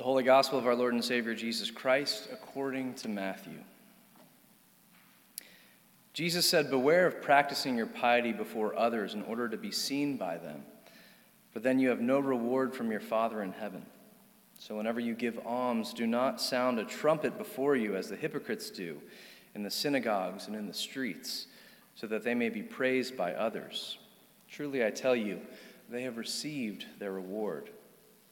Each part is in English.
The Holy Gospel of our Lord and Savior Jesus Christ according to Matthew. Jesus said, Beware of practicing your piety before others in order to be seen by them, for then you have no reward from your Father in heaven. So whenever you give alms, do not sound a trumpet before you as the hypocrites do in the synagogues and in the streets, so that they may be praised by others. Truly I tell you, they have received their reward.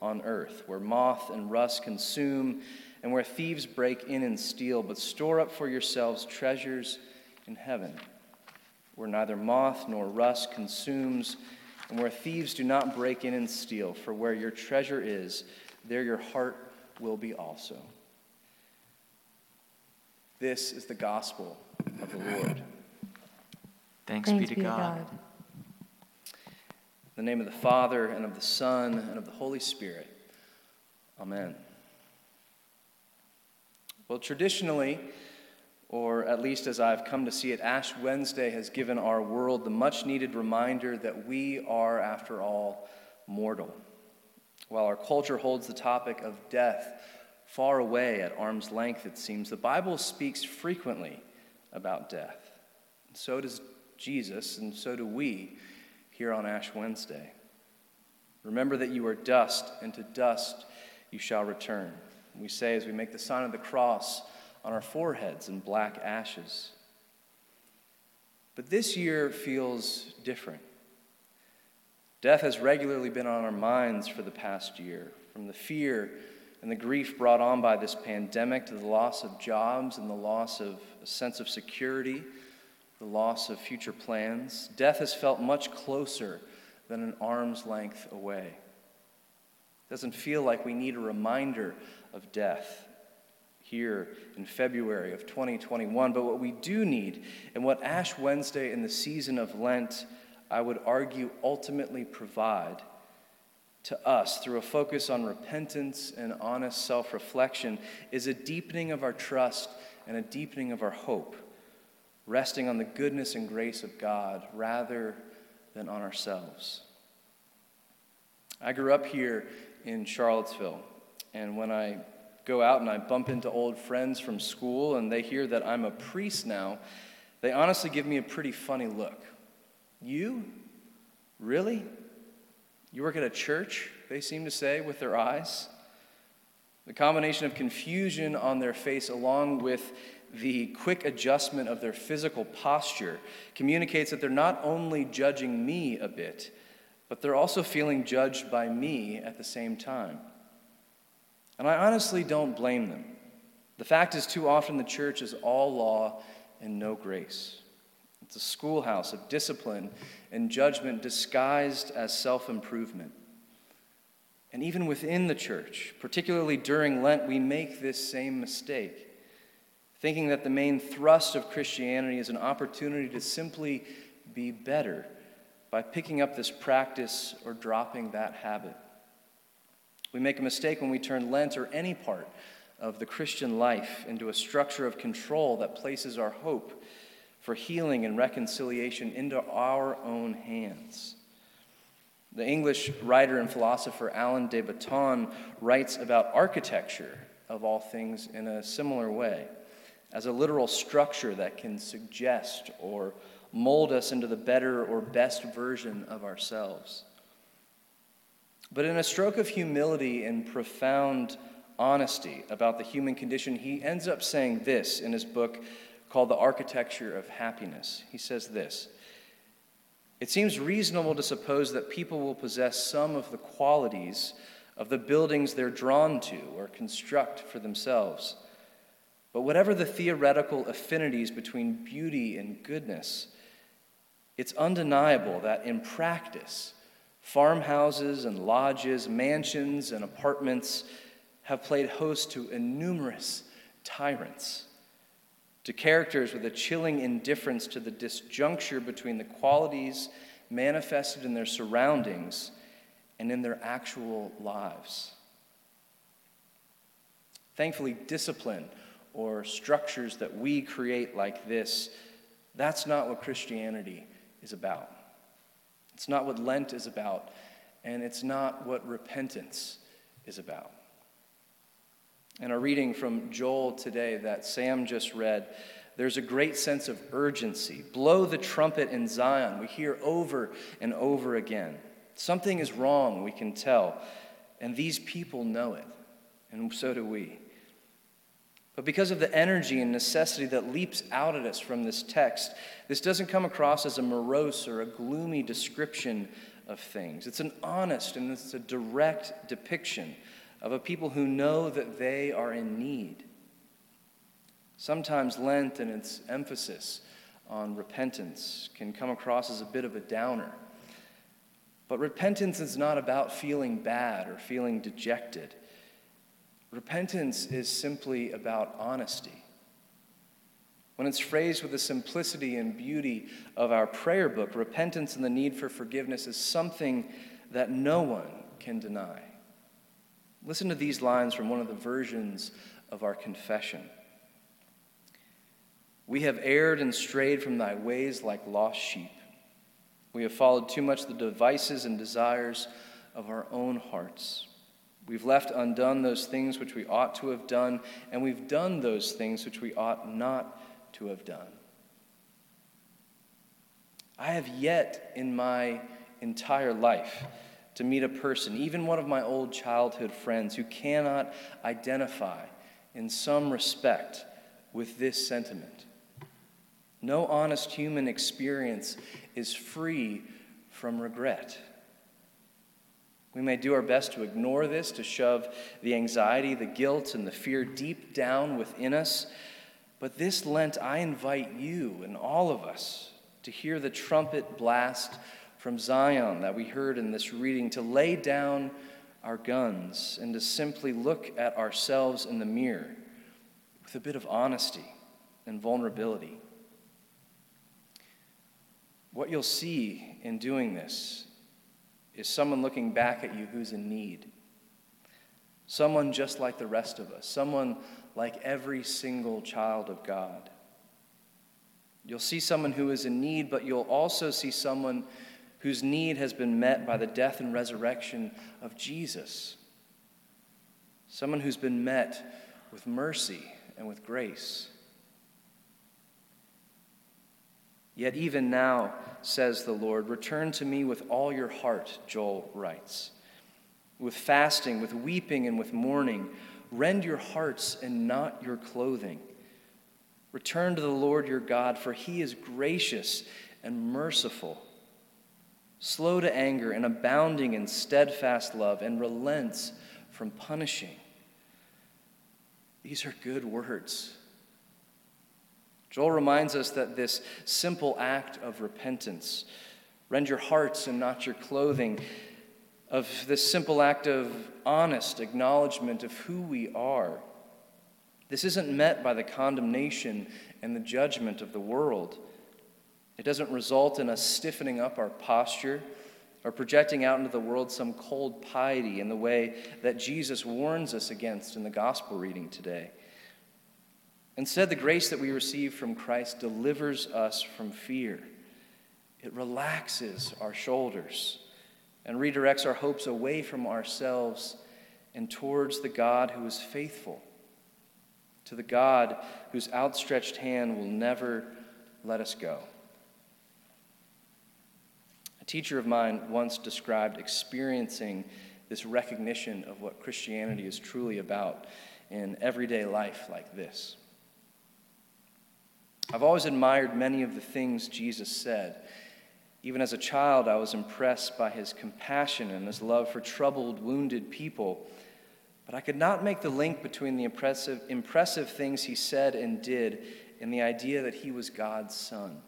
on earth, where moth and rust consume, and where thieves break in and steal, but store up for yourselves treasures in heaven, where neither moth nor rust consumes, and where thieves do not break in and steal. For where your treasure is, there your heart will be also. This is the gospel of the Lord. Thanks, Thanks be to God. God. In the name of the Father, and of the Son, and of the Holy Spirit. Amen. Well, traditionally, or at least as I've come to see it, Ash Wednesday has given our world the much needed reminder that we are, after all, mortal. While our culture holds the topic of death far away at arm's length, it seems, the Bible speaks frequently about death. And so does Jesus, and so do we here on Ash Wednesday. Remember that you are dust, and to dust you shall return. We say as we make the sign of the cross on our foreheads in black ashes. But this year feels different. Death has regularly been on our minds for the past year, from the fear and the grief brought on by this pandemic to the loss of jobs and the loss of a sense of security the loss of future plans, death has felt much closer than an arm's length away. It doesn't feel like we need a reminder of death here in February of 2021. But what we do need, and what Ash Wednesday in the season of Lent, I would argue, ultimately provide to us through a focus on repentance and honest self reflection, is a deepening of our trust and a deepening of our hope resting on the goodness and grace of God rather than on ourselves. I grew up here in Charlottesville, and when I go out and I bump into old friends from school and they hear that I'm a priest now, they honestly give me a pretty funny look. You? Really? You work at a church? They seem to say with their eyes. The combination of confusion on their face, along with the quick adjustment of their physical posture communicates that they're not only judging me a bit, but they're also feeling judged by me at the same time. And I honestly don't blame them. The fact is, too often the church is all law and no grace. It's a schoolhouse of discipline and judgment disguised as self improvement. And even within the church, particularly during Lent, we make this same mistake thinking that the main thrust of Christianity is an opportunity to simply be better by picking up this practice or dropping that habit. We make a mistake when we turn Lent or any part of the Christian life into a structure of control that places our hope for healing and reconciliation into our own hands. The English writer and philosopher Alain de Botton writes about architecture of all things in a similar way as a literal structure that can suggest or mold us into the better or best version of ourselves. But in a stroke of humility and profound honesty about the human condition, he ends up saying this in his book called The Architecture of Happiness. He says this It seems reasonable to suppose that people will possess some of the qualities of the buildings they're drawn to or construct for themselves. But whatever the theoretical affinities between beauty and goodness, it's undeniable that in practice, farmhouses and lodges, mansions and apartments have played host to innumerous tyrants, to characters with a chilling indifference to the disjuncture between the qualities manifested in their surroundings and in their actual lives. Thankfully, discipline or structures that we create like this, that's not what Christianity is about. It's not what Lent is about, and it's not what repentance is about. In our reading from Joel today that Sam just read, there's a great sense of urgency. Blow the trumpet in Zion, we hear over and over again. Something is wrong, we can tell. And these people know it, and so do we. But because of the energy and necessity that leaps out at us from this text, this doesn't come across as a morose or a gloomy description of things. It's an honest and it's a direct depiction of a people who know that they are in need. Sometimes Lent and its emphasis on repentance can come across as a bit of a downer. But repentance is not about feeling bad or feeling dejected. Repentance is simply about honesty. When it's phrased with the simplicity and beauty of our prayer book, repentance and the need for forgiveness is something that no one can deny. Listen to these lines from one of the versions of our confession. We have erred and strayed from thy ways like lost sheep. We have followed too much the devices and desires of our own hearts. We've left undone those things which we ought to have done, and we've done those things which we ought not to have done. I have yet in my entire life to meet a person, even one of my old childhood friends, who cannot identify in some respect with this sentiment. No honest human experience is free from regret. We may do our best to ignore this, to shove the anxiety, the guilt, and the fear deep down within us. But this Lent, I invite you and all of us to hear the trumpet blast from Zion that we heard in this reading, to lay down our guns and to simply look at ourselves in the mirror with a bit of honesty and vulnerability. What you'll see in doing this is someone looking back at you who's in need. Someone just like the rest of us, someone like every single child of God. You'll see someone who is in need, but you'll also see someone whose need has been met by the death and resurrection of Jesus. Someone who's been met with mercy and with grace. Yet even now, says the Lord, return to me with all your heart, Joel writes. With fasting, with weeping, and with mourning, rend your hearts and not your clothing. Return to the Lord your God, for he is gracious and merciful, slow to anger and abounding in steadfast love, and relents from punishing. These are good words. Joel reminds us that this simple act of repentance, rend your hearts and not your clothing, of this simple act of honest acknowledgement of who we are, this isn't met by the condemnation and the judgment of the world. It doesn't result in us stiffening up our posture or projecting out into the world some cold piety in the way that Jesus warns us against in the gospel reading today. Instead, the grace that we receive from Christ delivers us from fear. It relaxes our shoulders and redirects our hopes away from ourselves and towards the God who is faithful, to the God whose outstretched hand will never let us go. A teacher of mine once described experiencing this recognition of what Christianity is truly about in everyday life like this. I've always admired many of the things Jesus said. Even as a child, I was impressed by his compassion and his love for troubled, wounded people. But I could not make the link between the impressive, impressive things he said and did and the idea that he was God's son.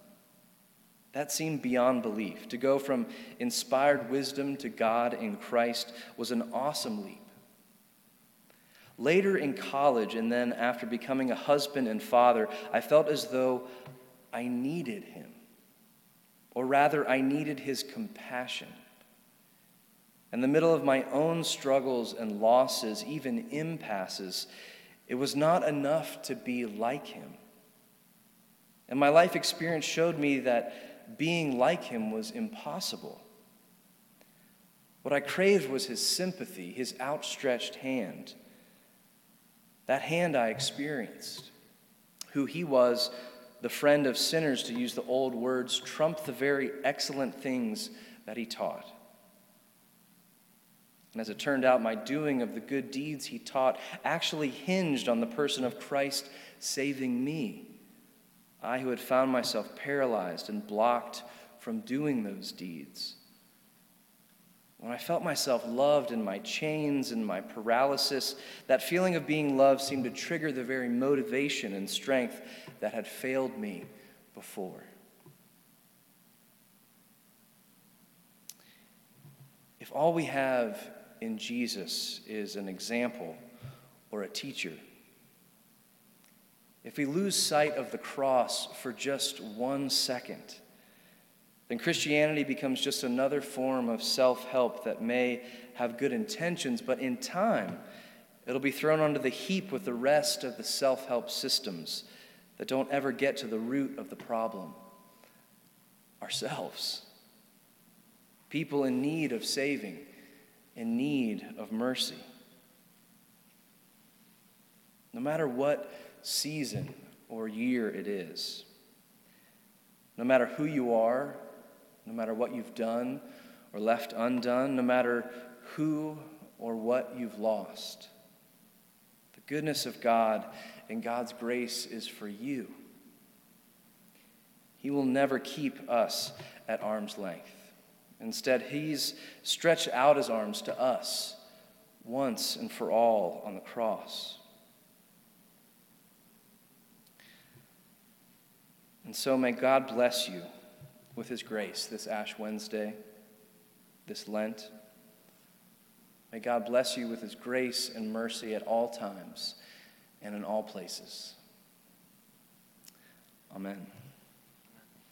That seemed beyond belief. To go from inspired wisdom to God in Christ was an awesome leap. Later in college, and then after becoming a husband and father, I felt as though I needed him. Or rather, I needed his compassion. In the middle of my own struggles and losses, even impasses, it was not enough to be like him. And my life experience showed me that being like him was impossible. What I craved was his sympathy, his outstretched hand. That hand I experienced, who he was, the friend of sinners, to use the old words, trumped the very excellent things that he taught. And as it turned out, my doing of the good deeds he taught actually hinged on the person of Christ saving me. I who had found myself paralyzed and blocked from doing those deeds. When I felt myself loved in my chains and my paralysis, that feeling of being loved seemed to trigger the very motivation and strength that had failed me before. If all we have in Jesus is an example or a teacher, if we lose sight of the cross for just one second, then Christianity becomes just another form of self help that may have good intentions, but in time, it'll be thrown onto the heap with the rest of the self help systems that don't ever get to the root of the problem ourselves. People in need of saving, in need of mercy. No matter what season or year it is, no matter who you are no matter what you've done or left undone, no matter who or what you've lost. The goodness of God and God's grace is for you. He will never keep us at arm's length. Instead, He's stretched out His arms to us once and for all on the cross. And so may God bless you with His grace this Ash Wednesday, this Lent. May God bless you with His grace and mercy at all times and in all places. Amen.